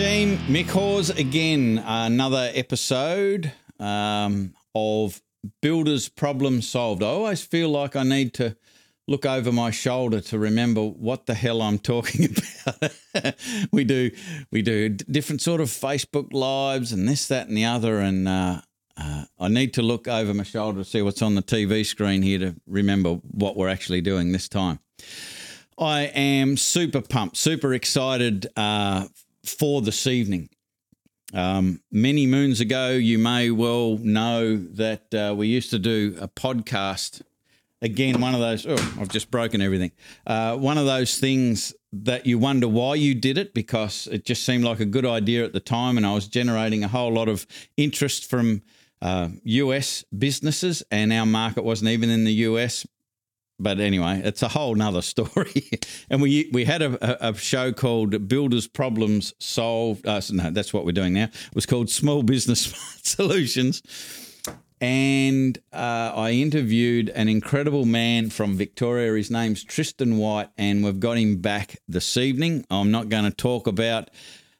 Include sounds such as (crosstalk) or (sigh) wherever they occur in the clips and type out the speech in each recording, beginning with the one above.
team. Mick Hawes again, another episode um, of Builders Problem Solved. I always feel like I need to look over my shoulder to remember what the hell I'm talking (laughs) about. we do we do different sort of Facebook lives and this, that, and the other, and uh, uh, I need to look over my shoulder to see what's on the TV screen here to remember what we're actually doing this time. I am super pumped, super excited uh, for this evening. Um, many moons ago, you may well know that uh, we used to do a podcast. Again, one of those, oh, I've just broken everything. Uh, one of those things that you wonder why you did it because it just seemed like a good idea at the time. And I was generating a whole lot of interest from uh, US businesses, and our market wasn't even in the US but anyway, it's a whole nother (laughs) story. and we we had a, a, show called Builders Problems Solved. Uh, no, that's what we're doing now. It was called Small Business (laughs) Solutions. And uh, I interviewed an incredible man from Victoria. His name's Tristan White, and we've got him back this evening. I'm not going to talk about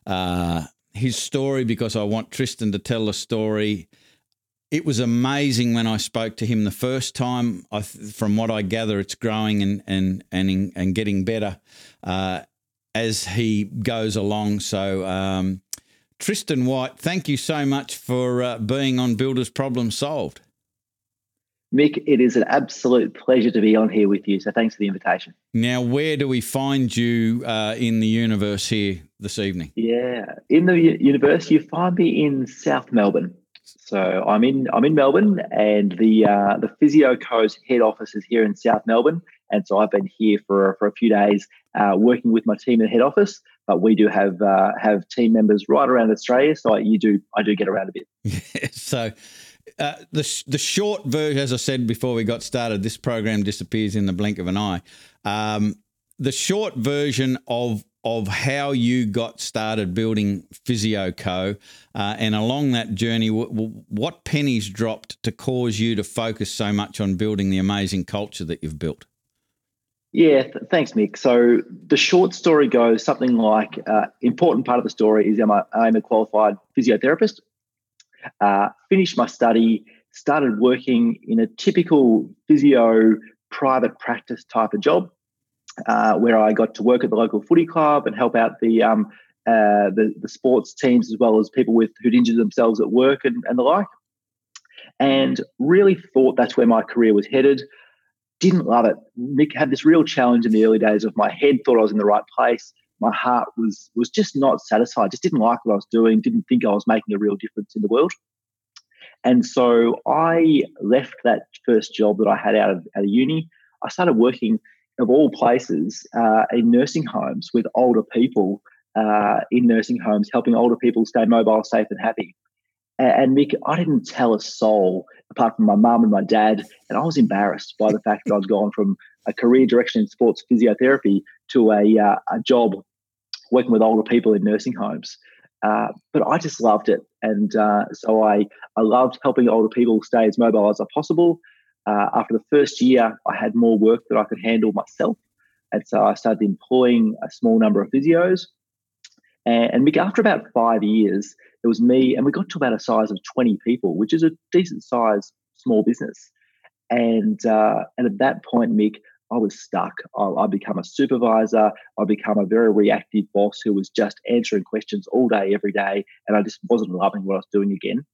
uh, his story because I want Tristan to tell the story it was amazing when I spoke to him the first time. I, from what I gather, it's growing and and and and getting better uh, as he goes along. So, um, Tristan White, thank you so much for uh, being on Builders Problem Solved. Mick, it is an absolute pleasure to be on here with you. So, thanks for the invitation. Now, where do we find you uh, in the universe here this evening? Yeah, in the universe, you find me in South Melbourne. So I'm in I'm in Melbourne, and the uh, the PhysioCo's head office is here in South Melbourne, and so I've been here for for a few days uh, working with my team in the head office. But we do have uh, have team members right around Australia, so I, you do I do get around a bit. (laughs) Yeah, so. Uh, the the short version, as I said before we got started, this program disappears in the blink of an eye. Um, the short version of of how you got started building PhysioCo, uh, and along that journey, w- w- what pennies dropped to cause you to focus so much on building the amazing culture that you've built? Yeah, th- thanks, Mick. So the short story goes something like: uh, important part of the story is I'm a, I'm a qualified physiotherapist. Uh, finished my study, started working in a typical physio private practice type of job uh, where I got to work at the local footy club and help out the um, uh, the, the sports teams as well as people with who'd injured themselves at work and, and the like. And really thought that's where my career was headed. Didn't love it. Nick had this real challenge in the early days of my head thought I was in the right place. My heart was was just not satisfied. Just didn't like what I was doing. Didn't think I was making a real difference in the world. And so I left that first job that I had out of, out of uni. I started working of all places, uh, in nursing homes with older people uh, in nursing homes, helping older people stay mobile, safe, and happy. And, and Mick, I didn't tell a soul apart from my mum and my dad, and I was embarrassed by the fact that I'd gone from a career direction in sports physiotherapy to a, uh, a job working with older people in nursing homes. Uh, but I just loved it, and uh, so I I loved helping older people stay as mobile as possible. Uh, after the first year, I had more work that I could handle myself. And so I started employing a small number of physios. And, and after about five years, it was me, and we got to about a size of 20 people, which is a decent size small business. And, uh, and at that point, Mick, I was stuck. I, I become a supervisor. I become a very reactive boss who was just answering questions all day, every day. And I just wasn't loving what I was doing again.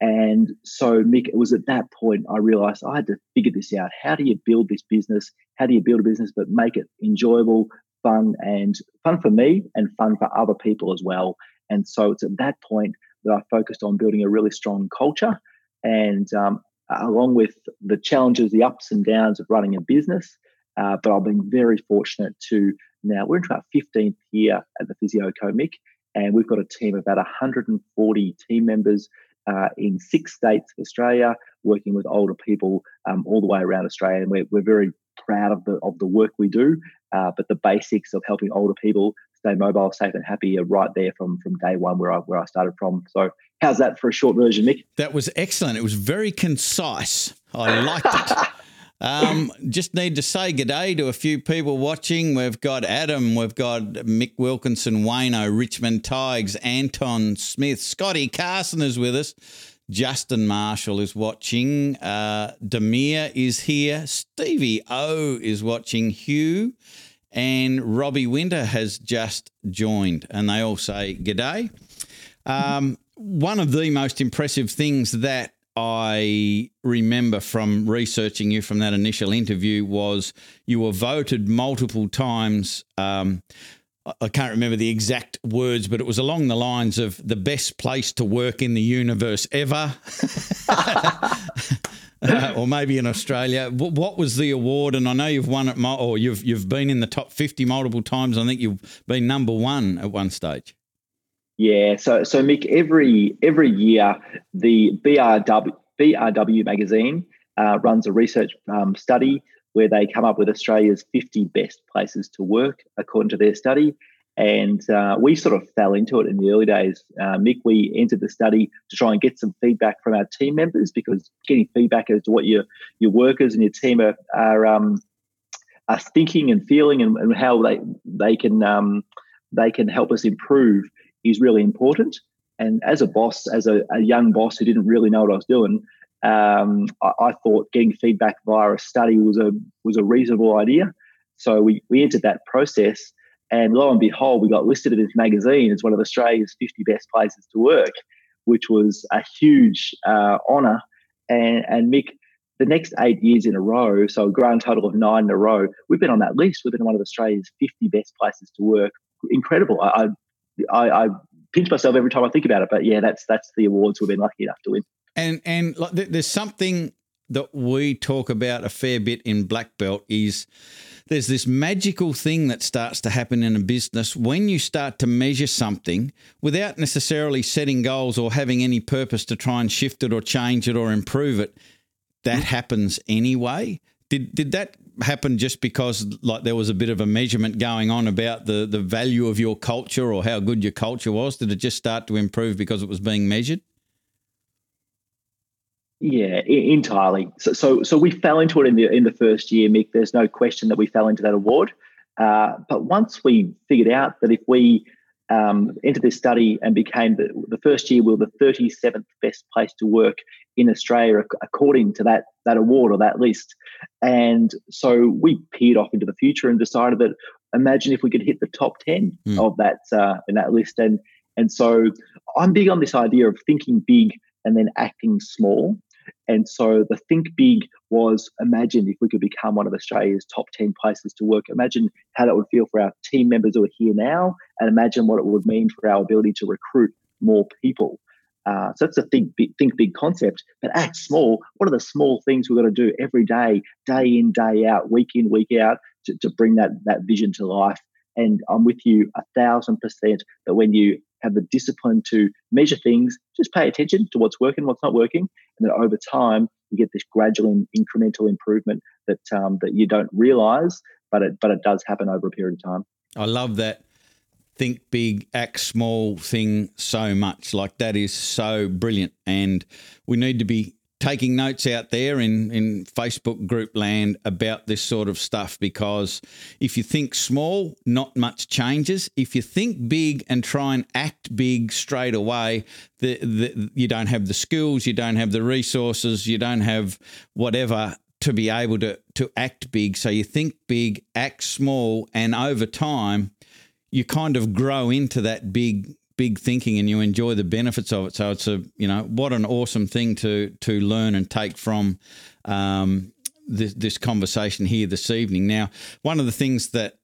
And so, Mick, it was at that point I realized I had to figure this out. How do you build this business? How do you build a business but make it enjoyable, fun, and fun for me and fun for other people as well? And so it's at that point that I focused on building a really strong culture. And um, along with the challenges, the ups and downs of running a business, uh, but I've been very fortunate to now, we're into our 15th year at the PhysioCo Mick, and we've got a team of about 140 team members uh, in six states of Australia, working with older people um, all the way around Australia. And we're, we're very proud of the of the work we do. Uh, but the basics of helping older people stay mobile, safe, and happy are right there from from day one where I where I started from. So how's that for a short version, Mick? That was excellent. It was very concise. I liked it. (laughs) Um, just need to say good day to a few people watching. We've got Adam, we've got Mick Wilkinson, Wayno, Richmond Tigers, Anton Smith, Scotty Carson is with us. Justin Marshall is watching. Uh, Demir is here. Stevie O is watching. Hugh and Robbie Winter has just joined, and they all say g'day. Um, one of the most impressive things that I remember from researching you from that initial interview was you were voted multiple times. Um, I can't remember the exact words, but it was along the lines of the best place to work in the universe ever. uh, (laughs) or maybe in Australia. What was the award? And I know you've won it, or you've you've been in the top fifty multiple times. I think you've been number one at one stage. Yeah, so so Mick, every every year the BRW BRW magazine uh, runs a research um, study where they come up with Australia's 50 best places to work according to their study. And uh, we sort of fell into it in the early days. Uh, Mick, we entered the study to try and get some feedback from our team members because getting feedback as to what your your workers and your team are are, um, are thinking and feeling and, and, how they they can um, they can help us improve is really important. And as a boss, as a, a young boss who didn't really know what I was doing, um, I, I, thought getting feedback via a study was a was a reasonable idea. So we we entered that process, and lo and behold, we got listed in this magazine as one of Australia's 50 best places to work, which was a huge uh, honour. And and Mick, the next eight years in a row, so a grand total of nine in a row, we've been on that list. We've been one of Australia's 50 best places to work. Incredible. I, I, I I pinch myself every time I think about it. But yeah, that's that's the awards we've been lucky enough to win. And and like, there's something that we talk about a fair bit in Black Belt is there's this magical thing that starts to happen in a business when you start to measure something without necessarily setting goals or having any purpose to try and shift it or change it or improve it. That happens anyway. Did did that happen just because like there was a bit of a measurement going on about the the value of your culture or how good your culture was? Did it just start to improve because it was being measured? Yeah, entirely. So, so, so we fell into it in the in the first year, Mick. There's no question that we fell into that award. Uh, but once we figured out that if we um, entered this study and became the, the first year, we were the 37th best place to work in Australia according to that that award or that list. And so we peered off into the future and decided that imagine if we could hit the top 10 mm. of that uh, in that list. And and so I'm big on this idea of thinking big and then acting small. And so the think big was imagine if we could become one of Australia's top 10 places to work. Imagine how that would feel for our team members who are here now, and imagine what it would mean for our ability to recruit more people. Uh, so that's a think big, think big concept, but act small. What are the small things we've got to do every day, day in, day out, week in, week out, to, to bring that that vision to life? And I'm with you a thousand percent that when you have the discipline to measure things, just pay attention to what's working, what's not working, and then over time you get this gradual incremental improvement that um, that you don't realize, but it but it does happen over a period of time. I love that think big, act small thing so much. Like that is so brilliant, and we need to be taking notes out there in, in Facebook group land about this sort of stuff because if you think small, not much changes. If you think big and try and act big straight away, the, the, you don't have the skills, you don't have the resources, you don't have whatever to be able to, to act big. So you think big, act small, and over time, you kind of grow into that big big thinking and you enjoy the benefits of it. So it's a you know what an awesome thing to to learn and take from um, this, this conversation here this evening. Now, one of the things that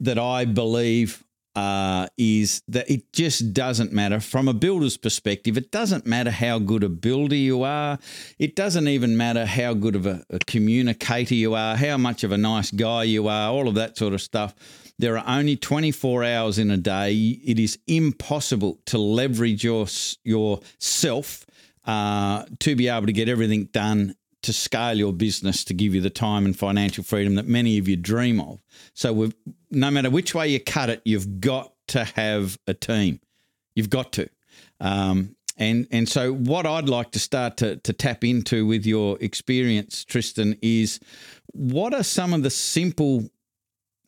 that I believe uh, is that it just doesn't matter from a builder's perspective. It doesn't matter how good a builder you are. It doesn't even matter how good of a, a communicator you are, how much of a nice guy you are, all of that sort of stuff there are only 24 hours in a day. It is impossible to leverage your yourself uh, to be able to get everything done to scale your business to give you the time and financial freedom that many of you dream of. So, no matter which way you cut it, you've got to have a team. You've got to. Um, and and so what I'd like to start to to tap into with your experience, Tristan, is what are some of the simple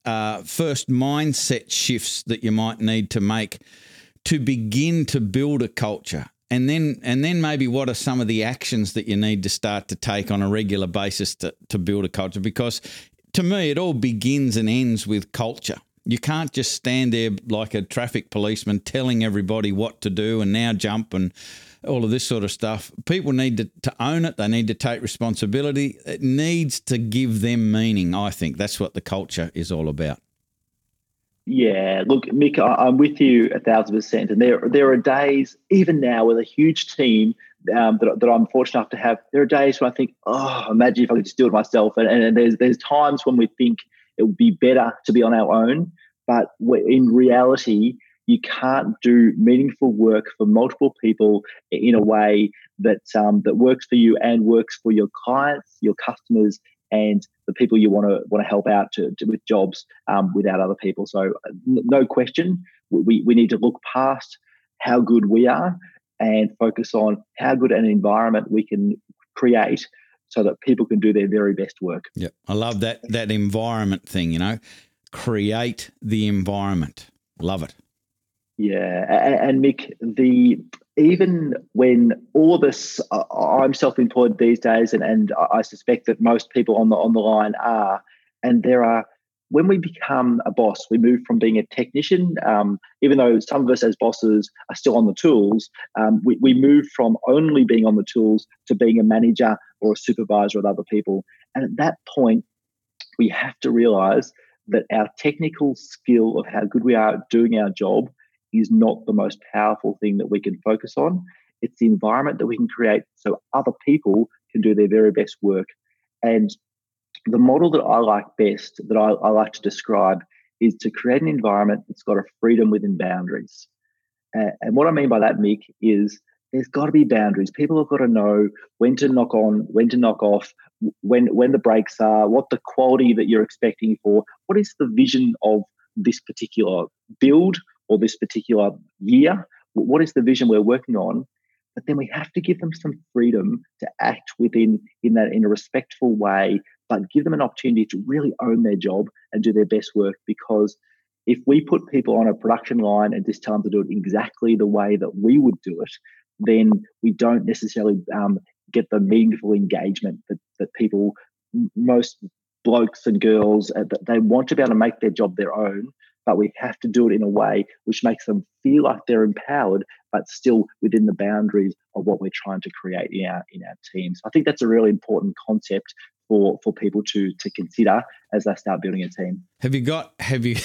uh, first mindset shifts that you might need to make to begin to build a culture. And then and then maybe what are some of the actions that you need to start to take on a regular basis to, to build a culture? Because to me it all begins and ends with culture. You can't just stand there like a traffic policeman telling everybody what to do and now jump and all of this sort of stuff people need to, to own it they need to take responsibility it needs to give them meaning i think that's what the culture is all about yeah, look, Mick, I'm with you a thousand percent. And there, there are days, even now, with a huge team um, that, that I'm fortunate enough to have. There are days when I think, oh, imagine if I could just do it myself. And, and there's there's times when we think it would be better to be on our own, but in reality, you can't do meaningful work for multiple people in a way that um, that works for you and works for your clients, your customers, and the people you want to want to help out to, to with jobs um, without other people. So no question, we, we need to look past how good we are and focus on how good an environment we can create so that people can do their very best work. Yeah, I love that that environment thing. You know, create the environment. Love it. Yeah, and, Mick, the even when all this, uh, I'm self-employed these days, and, and I suspect that most people on the on the line are, and there are. When we become a boss, we move from being a technician, um, even though some of us as bosses are still on the tools, um, we, we move from only being on the tools to being a manager or a supervisor of other people. And at that point, we have to realize that our technical skill of how good we are at doing our job is not the most powerful thing that we can focus on. It's the environment that we can create so other people can do their very best work. And the model that I like best, that I, I like to describe, is to create an environment that's got a freedom within boundaries. Uh, and what I mean by that, Mick, is there's got to be boundaries. People have got to know when to knock on, when to knock off, when when the breaks are, what the quality that you're expecting for, what is the vision of this particular build or this particular year? What is the vision we're working on? But then we have to give them some freedom to act within in that in a respectful way, but give them an opportunity to really own their job and do their best work. Because if we put people on a production line and just tell them to do it exactly the way that we would do it, then we don't necessarily um, get the meaningful engagement that, that people, most blokes and girls, uh, they want to be able to make their job their own, but we have to do it in a way which makes them feel like they're empowered, but still within the boundaries of what we're trying to create in our in our teams. I think that's a really important concept for for people to to consider as they start building a team. Have you got have you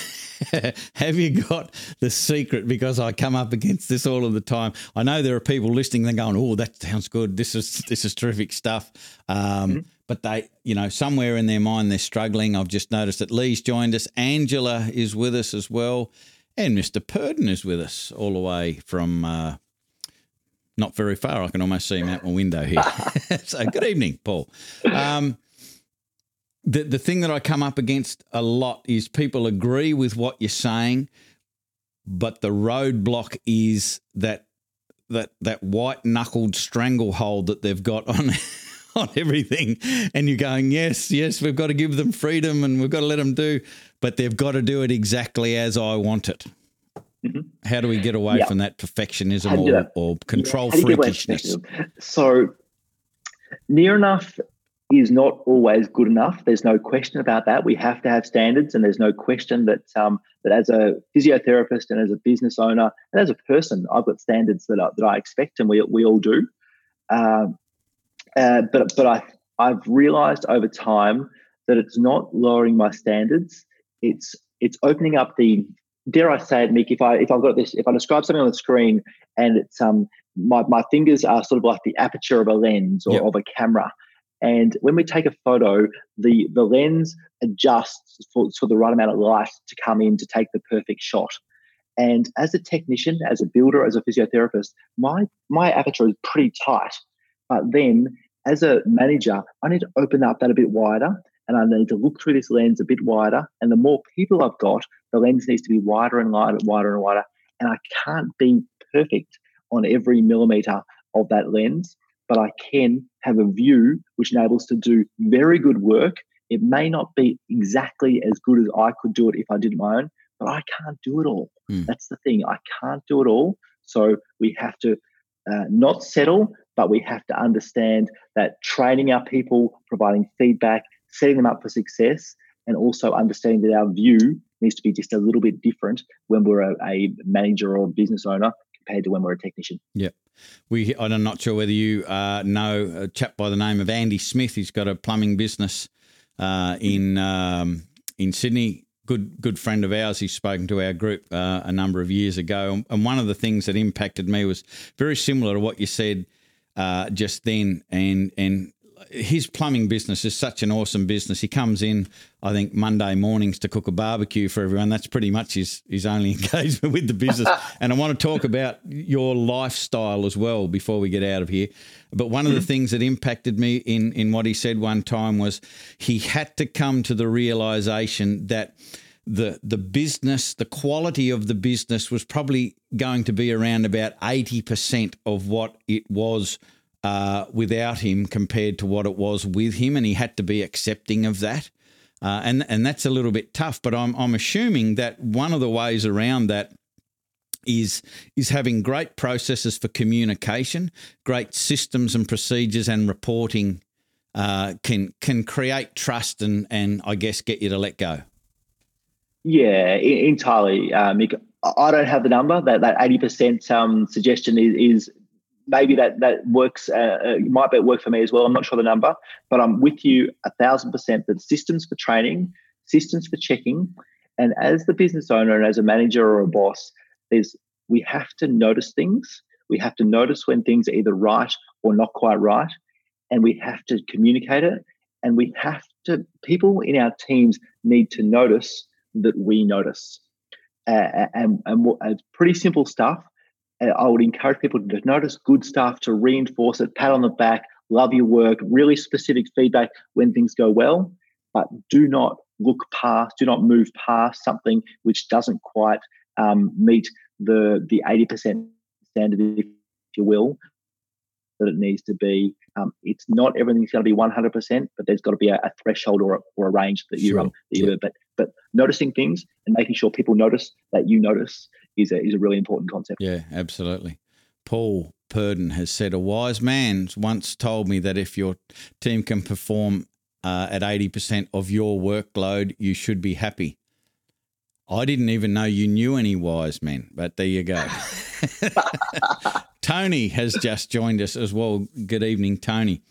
(laughs) have you got the secret? Because I come up against this all of the time. I know there are people listening. They're going, "Oh, that sounds good. This is this is terrific stuff." Um, mm-hmm. But they, you know, somewhere in their mind they're struggling. I've just noticed that Lee's joined us. Angela is with us as well, and Mr. Purdon is with us all the way from. Uh, not very far. I can almost see him out my window here. (laughs) (laughs) so, good evening, Paul. Um, the the thing that I come up against a lot is people agree with what you're saying, but the roadblock is that that that white knuckled stranglehold that they've got on (laughs) (laughs) on everything, and you're going, yes, yes, we've got to give them freedom and we've got to let them do, but they've got to do it exactly as I want it. Mm-hmm. How do we get away from that perfectionism or, or, control yeah, freakishness? So near enough is not always good enough. There's no question about that. We have to have standards, and there's no question that um, that as a physiotherapist and as a business owner and as a person, I've got standards that I, that I expect, and we we all do. Um, uh, but but I I've realised over time that it's not lowering my standards. It's it's opening up the dare I say it, Mick, if I if I've got this, if I describe something on the screen and it's um my, my fingers are sort of like the aperture of a lens or yep. of a camera, and when we take a photo, the, the lens adjusts for, for the right amount of light to come in to take the perfect shot. And as a technician, as a builder, as a physiotherapist, my, my aperture is pretty tight. But then as a manager, I need to open up that a bit wider and I need to look through this lens a bit wider. And the more people I've got, the lens needs to be wider and wider, wider and wider. And I can't be perfect on every millimeter of that lens, but I can have a view which enables to do very good work. It may not be exactly as good as I could do it if I did my own, but I can't do it all. Mm. That's the thing. I can't do it all. So we have to uh, not settle, but we have to understand that training our people, providing feedback, setting them up for success, and also understanding that our view needs to be just a little bit different when we're a, a manager or business owner compared to when we're a technician. Yeah. We, I'm not sure whether you uh, know a chap by the name of Andy Smith. He's got a plumbing business uh, in um, in Sydney. Good good friend of ours. He's spoken to our group uh, a number of years ago, and one of the things that impacted me was very similar to what you said uh, just then, and and his plumbing business is such an awesome business. He comes in, I think, Monday mornings to cook a barbecue for everyone. That's pretty much his, his only (laughs) engagement with the business. (laughs) and I want to talk about your lifestyle as well before we get out of here. But one of the mm-hmm. things that impacted me in, in what he said one time was he had to come to the realization that the the business, the quality of the business was probably going to be around about 80% of what it was – uh, without him compared to what it was with him, and he had to be accepting of that. Uh, and and that's a little bit tough. But I'm I'm assuming that one of the ways around that is is having great processes for communication, great systems and procedures and reporting uh, can can create trust and and I guess get you to let go. Yeah, entirely, uh, Mick. I don't have the number. That that eighty percent um, suggestion is, is maybe that that works. Uh, uh might work for me as well. I'm not sure the number, but I'm with you a thousand percent. That systems for training, systems for checking, and as the business owner and as a manager or a boss, there's we have to notice things. We have to notice when things are either right or not quite right, and we have to communicate it. And we have to people in our teams need to notice that we notice. Uh, and, and, and pretty simple stuff I would encourage people to notice good stuff, to reinforce it, pat on the back, love your work, really specific feedback when things go well, but do not look past, do not move past something which doesn't quite um, meet the the 80% standard, if you will, that it needs to be. Um, it's not everything's going to be 100%, but there's got to be a, a threshold or a, or a range that you, sure. um, that you yeah. but but noticing things and making sure people notice that you notice is a, is a really important concept. Yeah, absolutely. Paul Purdon has said, A wise man once told me that if your team can perform uh, at 80% of your workload, you should be happy. I didn't even know you knew any wise men, but there you go. (laughs) Tony has just joined us as well. Good evening, Tony.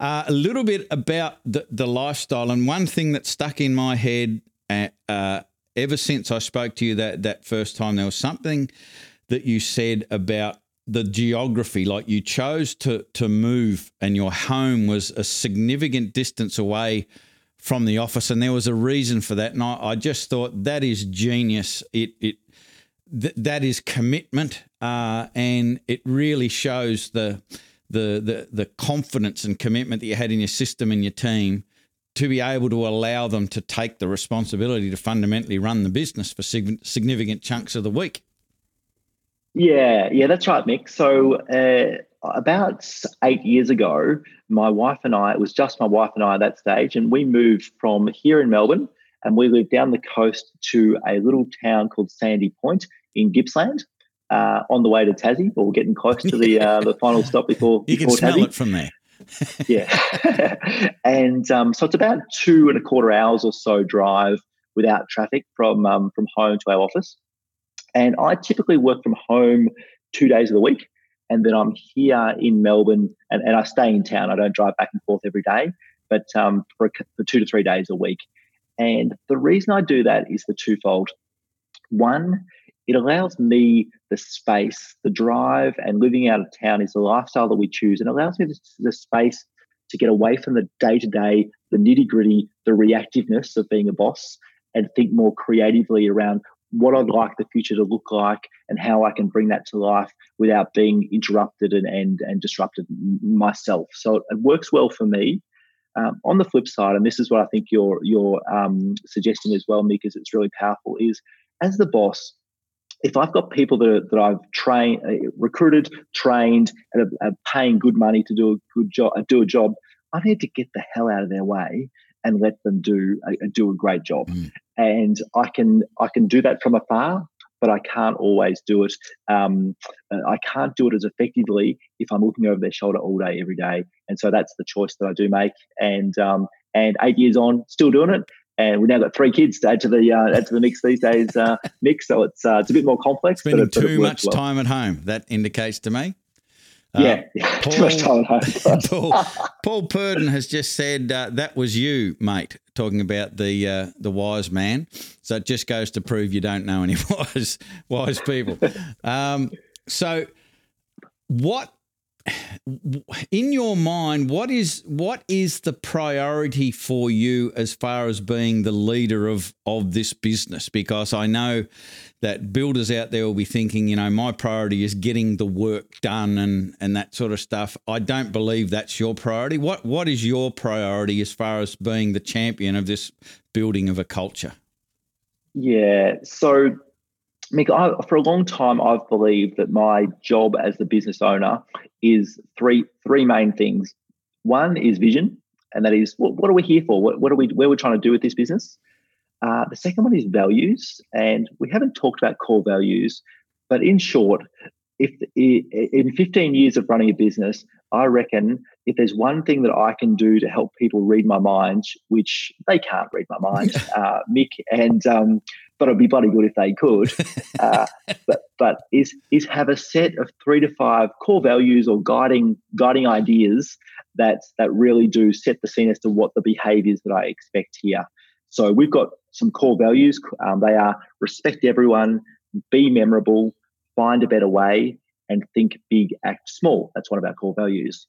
Uh, a little bit about the, the lifestyle, and one thing that stuck in my head uh, uh ever since I spoke to you that that first time, there was something that you said about the geography. Like you chose to to move, and your home was a significant distance away from the office, and there was a reason for that. And I, I just thought that is genius. It it th- that is commitment, uh, and it really shows the the the the confidence and commitment that you had in your system and your team to be able to allow them to take the responsibility to fundamentally run the business for significant chunks of the week. Yeah, yeah, that's right, Mick. So uh, about eight years ago, my wife and I, it was just my wife and I at that stage, and we moved from here in Melbourne and we lived down the coast to a little town called Sandy Point in Gippsland. Uh, on the way to Tassie, but we're getting close to the uh, the final stop before. (laughs) You before can smell Tassie. it from there yeah. (laughs) and um, so it's about two and a quarter hours or so drive without traffic from um, from home to our office. And I typically work from home two days of the week. And then I'm here in Melbourne and, and I stay in town. I don't drive back and forth every day, but um, for, for two to three days a week. And the reason I do that is the twofold. One, it allows me the space, the drive, and living out of town is the lifestyle that we choose, and it allows me the, the space to get away from the day to day, the nitty gritty, the reactiveness of being a boss, and think more creatively around what I'd like the future to look like and how I can bring that to life without being interrupted and and, and disrupted myself. So it, works well for me. Um, on the flip side, and this is what I think you're you're um, suggesting as well, Mick, is it's really powerful. Is as the boss, if I've got people that, are, that I've trained, uh, recruited, trained, and are, are, paying good money to do a good job, uh, do a job, I need to get the hell out of their way and let them do a, do a great job. Mm. And I can I can do that from afar, but I can't always do it. Um, uh, I can't do it as effectively if I'm looking over their shoulder all day, every day. And so that's the choice that I do make. And um, and eight years on, still doing it. And we've now got three kids to add to the uh, add to the mix these days. Uh, mix, so it's uh, it's a bit more complex. Spending but it, too much well. time at home. That indicates to me. Yeah, uh, Paul, (laughs) too much time at home. (laughs) Paul, Paul Purdon has just said uh, that was you, mate, talking about the uh, the wise man. So it just goes to prove you don't know any (laughs) wise wise people. Um, so, what (sighs) in your mind, what is what is the priority for you as far as being the leader of of this business? Because I know that builders out there will be thinking, you know, my priority is getting the work done and and that sort of stuff. I don't believe that's your priority. What what is your priority as far as being the champion of this building of a culture? Yeah, so Mick, I, for a long time, I've believed that my job as the business owner is three three main things. One is vision, and that is what, what are we here for? What, what are we where we're trying to do with this business? Uh, the second one is values, and we haven't talked about core values, but in short, if in 15 years of running a business, I reckon if there's one thing that I can do to help people read my mind, which they can't read my mind, (laughs) uh, Mick, and um, but it'd be bloody good if they could. (laughs) Uh, but but is is have a set of three to five core values or guiding guiding ideas that that really do set the scene as to what the behaviours that I expect here. So we've got some core values. Um, they are respect everyone, be memorable, find a better way, and think big, act small. That's one of our core values.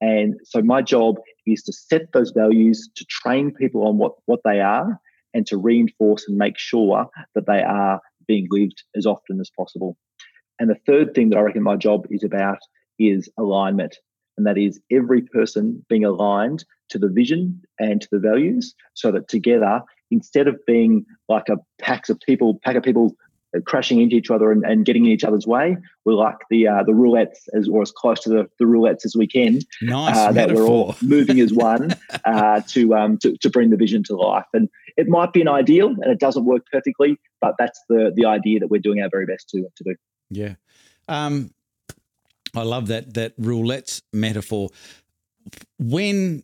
And so my job is to set those values, to train people on what, what they are, and to reinforce and make sure that they are being lived as often as possible. And the third thing that I reckon my job is about is alignment. And that is every person being aligned to the vision and to the values so that together, instead of being like a packs of people, pack of people crashing into each other and, and getting in each other's way. we're like the uh, the roulettes as or as close to the, the roulettes as we can. Nice uh, that we're all moving as (laughs) one uh, to um to, to bring the vision to life. And it might be an ideal and it doesn't work perfectly, but that's the the idea that we're doing our very best to to do. Yeah. Um, I love that that roulettes metaphor. When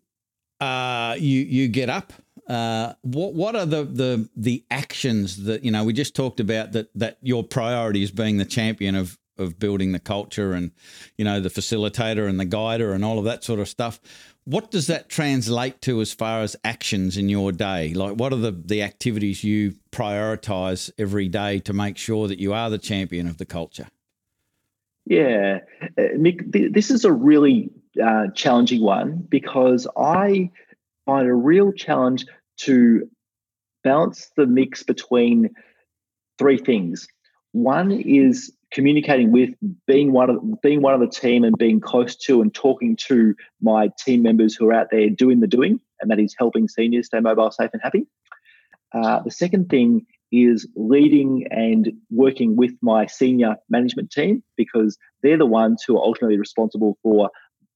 uh, you you get up uh, what what are the, the the actions that you know we just talked about that that your priority is being the champion of of building the culture and you know the facilitator and the guider and all of that sort of stuff. What does that translate to as far as actions in your day? Like what are the the activities you prioritize every day to make sure that you are the champion of the culture? Yeah. Uh, Mick, this is a really uh, challenging one because i find a real challenge to balance the mix between three things. One is communicating with being one of being one of the team and being close to and talking to my team members who are out there doing the doing, and that is helping seniors stay mobile, safe, and happy. Uh, the second thing is leading and working with my senior management team because they're the ones who are ultimately responsible for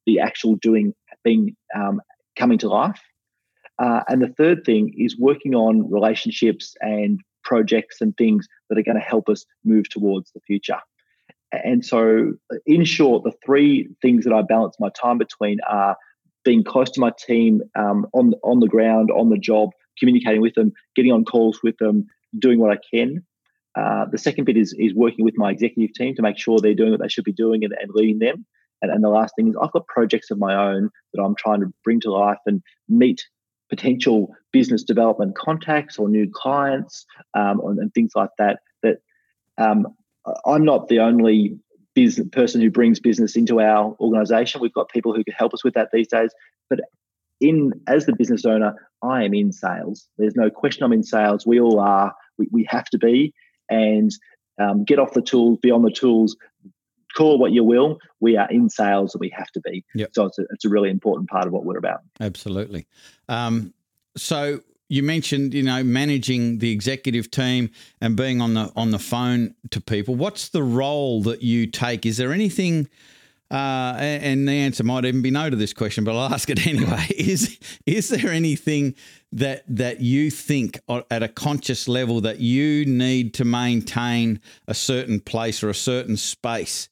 the actual doing being um, coming to life uh, and the third thing is working on relationships and projects and things that are going to help us move towards the future. And so, in short, the three things that I balance my time between are being close to my team um, on on the ground, on the job, communicating with them, getting on calls with them, doing what I can. Uh, the second bit is is working with my executive team to make sure they're doing what they should be doing and, and leading them. And, and the last thing is I've got projects of my own that I'm trying to bring to life and meet potential business development contacts or new clients um, and, things like that. That um, I'm not the only business person who brings business into our organization. We've got people who can help us with that these days. But in as the business owner, I am in sales. There's no question I'm in sales. We all are. We, we have to be. And um, get off the tools, be on the tools, call what you will, we are in sales and we have to be. Yep. So it's a, it's a really important part of what we're about. Absolutely. Um, so you mentioned you know managing the executive team and being on the on the phone to people. What's the role that you take? Is there anything? Uh, and the answer might even be no to this question, but I'll ask it (laughs) anyway. Is is there anything that that you think at a conscious level that you need to maintain a certain place or a certain space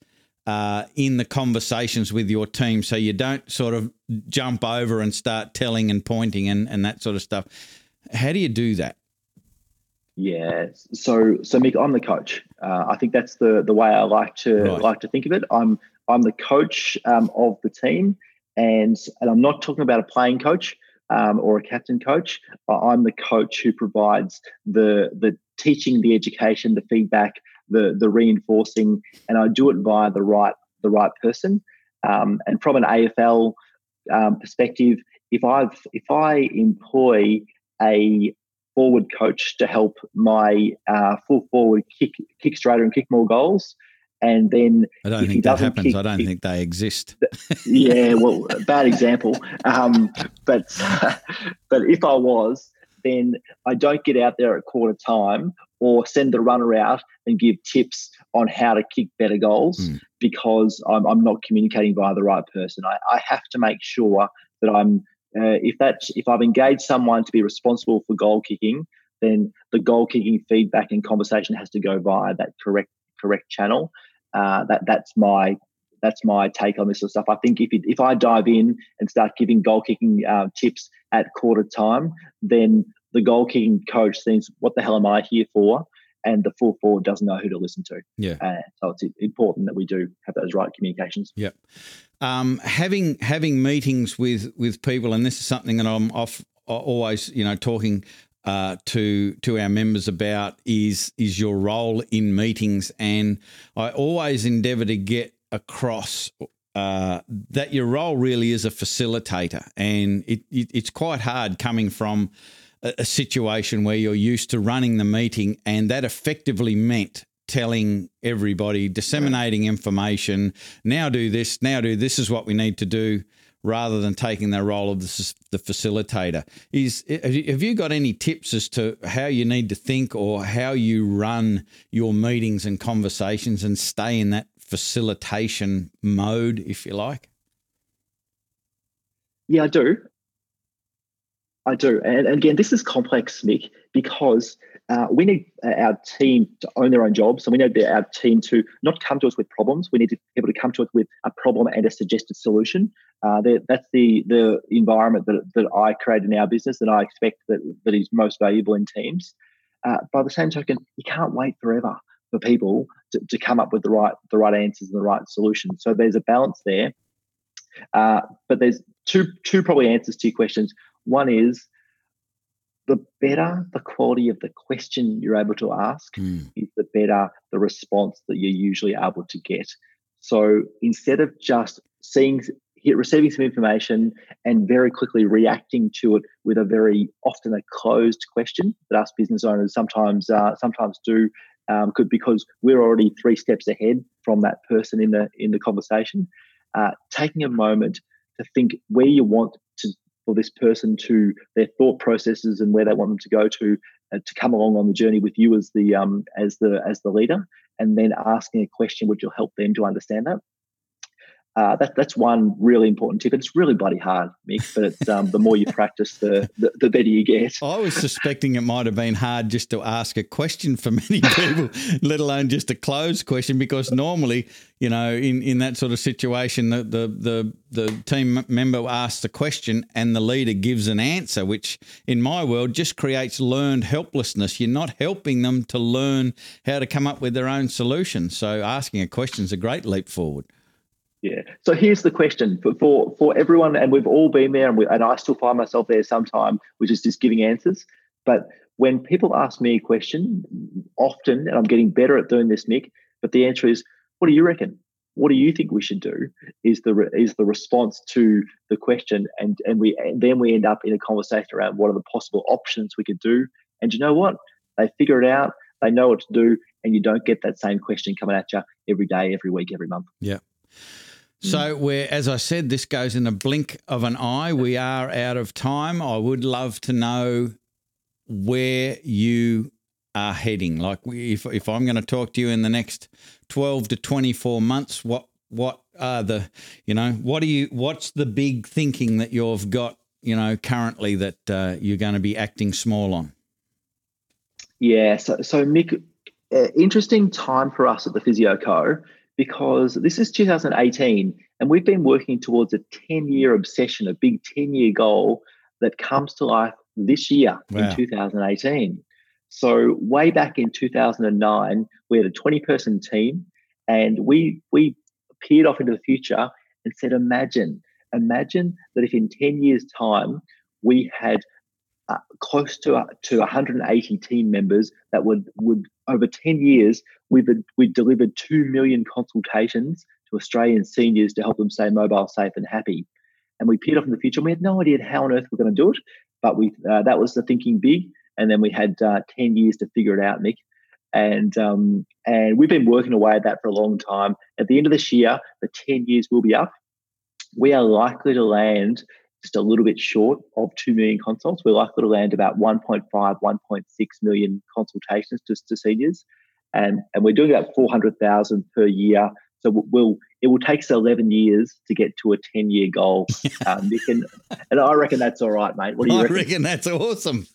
uh, in the conversations with your team, so you don't sort of jump over and start telling and pointing and, and that sort of stuff? How do you do that? Yeah, so so Mick, I'm the coach. Uh, I think that's the the way I like to right. like to think of it. I'm I'm the coach um, of the team, and and I'm not talking about a playing coach um, or a captain coach. I'm the coach who provides the the teaching, the education, the feedback, the the reinforcing, and I do it via the right the right person. Um, and from an AFL um, perspective, if I've if I employ a forward coach to help my uh, full forward kick kick straighter and kick more goals, and then I don't think that happens. Kick, I don't think they exist. yeah, well, bad example. Um, but (laughs) but if I was, then I don't get out there at quarter time or send the runner out and give tips on how to kick better goals mm. because I'm, I'm not communicating via the right person. I, I have to make sure that I'm uh, if that's if I've engaged someone to be responsible for goal kicking, then the goal kicking feedback and conversation has to go via that correct correct channel. Uh, that that's my that's my take on this sort of stuff. I think if it, if I dive in and start giving goal kicking uh, tips at quarter time, then the goal kicking coach thinks, "What the hell am I here for?" And the full forward doesn't know who to listen to. Yeah. Uh, so it's important that we do have those right communications. Yep. Um, having having meetings with with people, and this is something that I'm off always, you know, talking uh, to to our members about is is your role in meetings, and I always endeavour to get across uh, that your role really is a facilitator, and it, it, it's quite hard coming from a, a situation where you're used to running the meeting, and that effectively meant telling everybody, disseminating information. Now do this. Now do this. Is what we need to do rather than taking the role of the, the facilitator. Is have you got any tips as to how you need to think or how you run your meetings and conversations and stay in that facilitation mode, if you like? Yeah, I do. I do. And again, this is complex, Mick, because uh, we need uh, our team to own their own jobs. and we need our team to not come to us with problems. We need to be able to come to us with a problem and a suggested solution. Uh, that's the the environment that, that I create in our business and I expect that, that is most valuable in teams. Uh, by the same token, you can't wait forever for people to, to come up with the right the right answers and the right solutions. So there's a balance there. Uh, but there's two two probably answers to your questions. One is the better the quality of the question you're able to ask mm. is the better the response that you're usually able to get. So instead of just seeing receiving some information and very quickly reacting to it with a very often a closed question that us business owners sometimes uh, sometimes do um, could because we're already three steps ahead from that person in the in the conversation. Uh, taking a moment to think where you want for this person to their thought processes and where they want them to go to uh, to come along on the journey with you as the um, as the as the leader, and then asking a question which will help them to understand that. Uh, that, that's one really important tip. It's really bloody hard, Mick, but um, the more you (laughs) practice, the, the, the better you get. I was suspecting it might have been hard just to ask a question for many (laughs) people, let alone just a closed question, because normally, you know, in, in that sort of situation, the, the, the, the team member asks a question and the leader gives an answer, which in my world just creates learned helplessness. You're not helping them to learn how to come up with their own solution. So asking a question is a great leap forward. Yeah. So here's the question for for, for everyone, and we've all been there, and, we, and I still find myself there sometime, which is just giving answers. But when people ask me a question, often, and I'm getting better at doing this, Mick, but the answer is, "What do you reckon? What do you think we should do?" Is the is the response to the question, and and we and then we end up in a conversation around what are the possible options we could do. And you know what? They figure it out. They know what to do, and you don't get that same question coming at you every day, every week, every month. Yeah. So, where, as I said, this goes in a blink of an eye. We are out of time. I would love to know where you are heading? Like, if if I'm going to talk to you in the next twelve to twenty four months, what what are the you know what are you what's the big thinking that you've got you know currently that uh, you're going to be acting small on? Yeah, so so Mick, uh, interesting time for us at the Physio Co because this is 2018 and we've been working towards a 10 year obsession, a big 10 year goal that comes to life this year wow. in 2018. So way back in 2009, we had a 20 person team and we we peered off into the future and said, imagine, imagine that if in 10 years' time we had uh, close to uh, to 180 team members that would would over 10 years we've we delivered 2 million consultations to Australian seniors to help them stay mobile, safe, and happy. And we peered off in the future. And we had no idea how on earth we're going to do it, but we uh, that was the thinking big. And then we had uh, 10 years to figure it out, Mick. And um, and we've been working away at that for a long time. At the end of this year, the 10 years will be up. We are likely to land just a little bit short of 2 million consults. We're likely to land about 1.5, 1.6 million consultations to, to seniors. And, and we're doing about 400,000 per year. So we'll it will take us 11 years to get to a 10 year goal. (laughs) Um, can, and I reckon that's all right, mate. What do you reckon? I reckon that's awesome.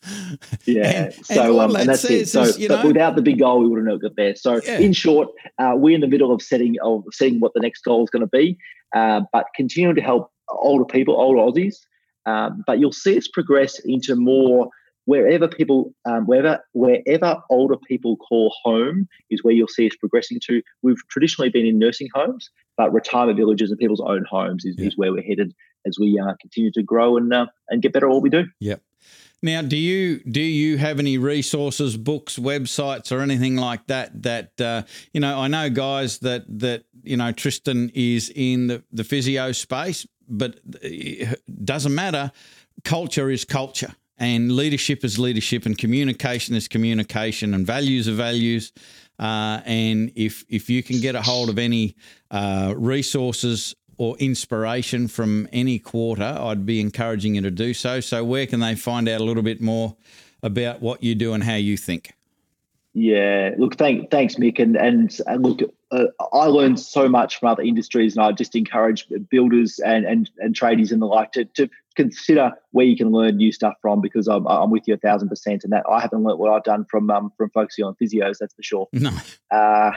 Yeah. And, so, and um, and that's it. So, is, but know, without the big goal, we wouldn't have got there. So, yeah. in short, uh, we're in the middle of setting of seeing what the next goal is going to be, uh, but continuing to help older people, older Aussies. Um, but you'll see us progress into more wherever people, um, wherever wherever older people call home is where you'll see us progressing to. We've traditionally been in nursing homes, but retirement villages and people's own homes is, yeah. is where we're headed as we uh, continue to grow and uh, and get better at what we do. Yep. Now, do you do you have any resources, books, websites, or anything like that? That uh, you know, I know guys that that you know Tristan is in the the physio space, but it doesn't matter. Culture is culture, and leadership is leadership, and communication is communication, and values are values. Uh, and if if you can get a hold of any uh, resources or inspiration from any quarter, I'd be encouraging you to do so. So, where can they find out a little bit more about what you do and how you think? Yeah, look, thank, thanks, Mick, and and, and look, uh, I learned so much from other industries, and I just encourage builders and and and tradies and the like to to consider where you can learn new stuff from because I'm, I'm with you a thousand percent and that I haven't learned what I've done from um, from focusing on physios that's for sure. No. Uh,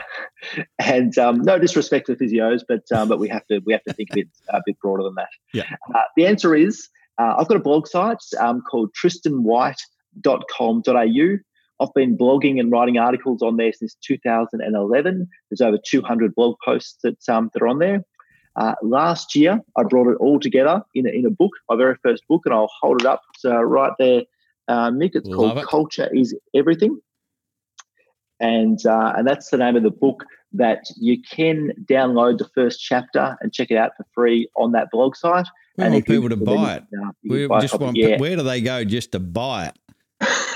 and um, no disrespect to physios but um, but we have to we have to think a bit a bit broader than that. Yeah. Uh, the answer is uh, I've got a blog site um, called tristanwhite.com.au I've been blogging and writing articles on there since 2011. There's over 200 blog posts that, um, that are on there. Uh, last year, I brought it all together in a, in a book, my very first book, and I'll hold it up so right there, uh, Mick. It's Love called it. Culture is Everything. And, uh, and that's the name of the book that you can download the first chapter and check it out for free on that blog site. We and want people to buy it. Uh, we buy just want, yeah. Where do they go just to buy it?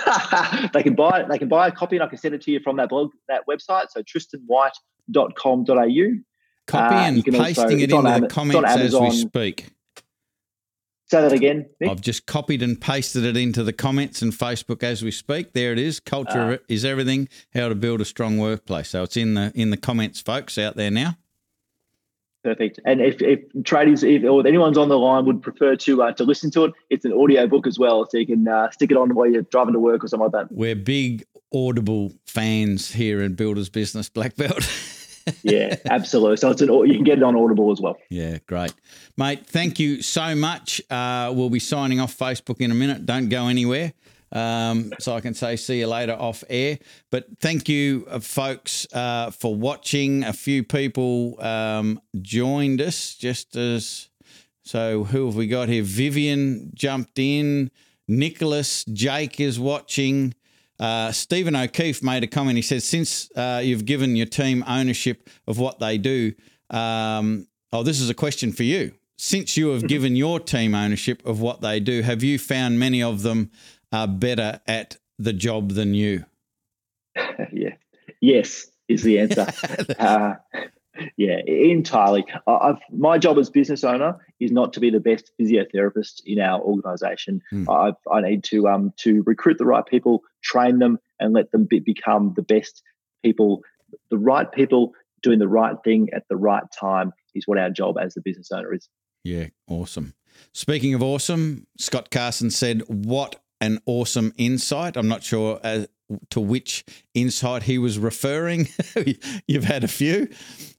(laughs) they can buy it. They can buy a copy, and I can send it to you from that blog, that website. So tristanwhite.com.au. Copy uh, and pasting also, it in the comments as we speak. Say that again. Nick? I've just copied and pasted it into the comments and Facebook as we speak. There it is. Culture uh, is everything. How to build a strong workplace. So it's in the in the comments, folks, out there now. Perfect. And if, if tradies if, or anyone's on the line would prefer to uh, to listen to it, it's an audio book as well, so you can uh, stick it on while you're driving to work or something like that. We're big Audible fans here in Builders Business Black Belt. (laughs) yeah, absolutely. So it's an you can get it on Audible as well. Yeah, great, mate. Thank you so much. Uh, we'll be signing off Facebook in a minute. Don't go anywhere. Um, so I can say see you later off air. But thank you, uh, folks, uh, for watching. A few people um, joined us just as. So who have we got here? Vivian jumped in. Nicholas, Jake is watching. Uh, Stephen O'Keefe made a comment. He says, since uh, you've given your team ownership of what they do, um, oh, this is a question for you. Since you have given your team ownership of what they do, have you found many of them are better at the job than you? (laughs) yeah. Yes, is the answer. (laughs) uh, Yeah, entirely. I've, my job as business owner is not to be the best physiotherapist in our organisation. Mm. I need to um to recruit the right people, train them, and let them be, become the best people. The right people doing the right thing at the right time is what our job as the business owner is. Yeah, awesome. Speaking of awesome, Scott Carson said, "What an awesome insight." I'm not sure as, to which insight he was referring. (laughs) You've had a few.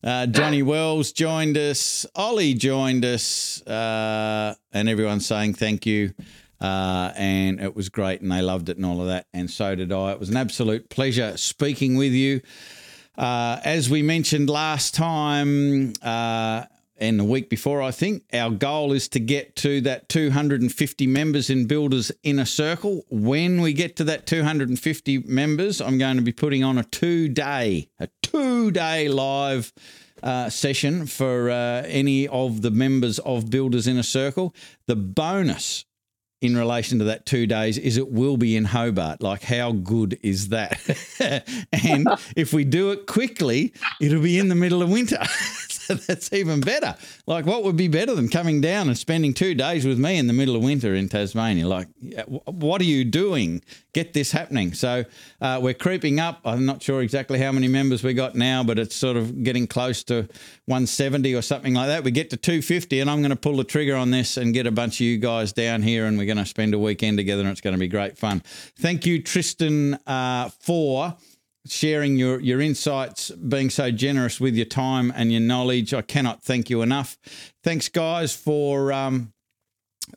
Uh, Johnny Wells joined us. Ollie joined us, uh, and everyone's saying thank you. Uh, and it was great, and they loved it, and all of that, and so did I. It was an absolute pleasure speaking with you. Uh, as we mentioned last time, uh, and the week before, I think. Our goal is to get to that 250 members in Builders Inner Circle. When we get to that 250 members, I'm going to be putting on a two day, a two day live uh, session for uh, any of the members of Builders Inner Circle. The bonus in relation to that two days is it will be in Hobart. Like, how good is that? (laughs) and if we do it quickly, it'll be in the middle of winter. (laughs) so that's even better. Like, what would be better than coming down and spending two days with me in the middle of winter in Tasmania? Like, what are you doing? Get this happening. So uh, we're creeping up. I'm not sure exactly how many members we got now, but it's sort of getting close to 170 or something like that. We get to 250, and I'm going to pull the trigger on this and get a bunch of you guys down here, and we're going to spend a weekend together, and it's going to be great fun. Thank you, Tristan, uh, for sharing your, your insights, being so generous with your time and your knowledge. I cannot thank you enough. Thanks, guys, for um,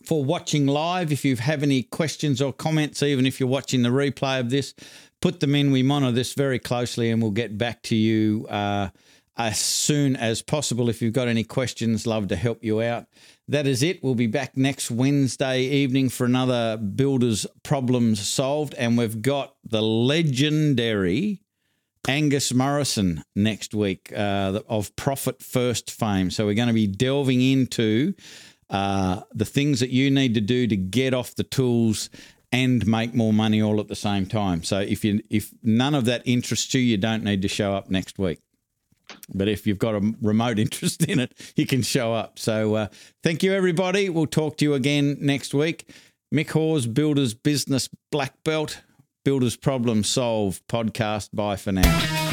for watching live. If you have any questions or comments, even if you're watching the replay of this, put them in. We monitor this very closely, and we'll get back to you. Uh, as soon as possible. If you've got any questions, love to help you out. That is it. We'll be back next Wednesday evening for another Builders Problems Solved. And we've got the legendary Angus Morrison next week uh, of Profit First fame. So we're going to be delving into uh, the things that you need to do to get off the tools and make more money all at the same time. So if you if none of that interests you, you don't need to show up next week. But if you've got a remote (laughs) interest in it, you can show up. So uh, thank you, everybody. We'll talk to you again next week. Mick Hawes, Builders Business Black Belt, Builders Problem Solved podcast. Bye for now.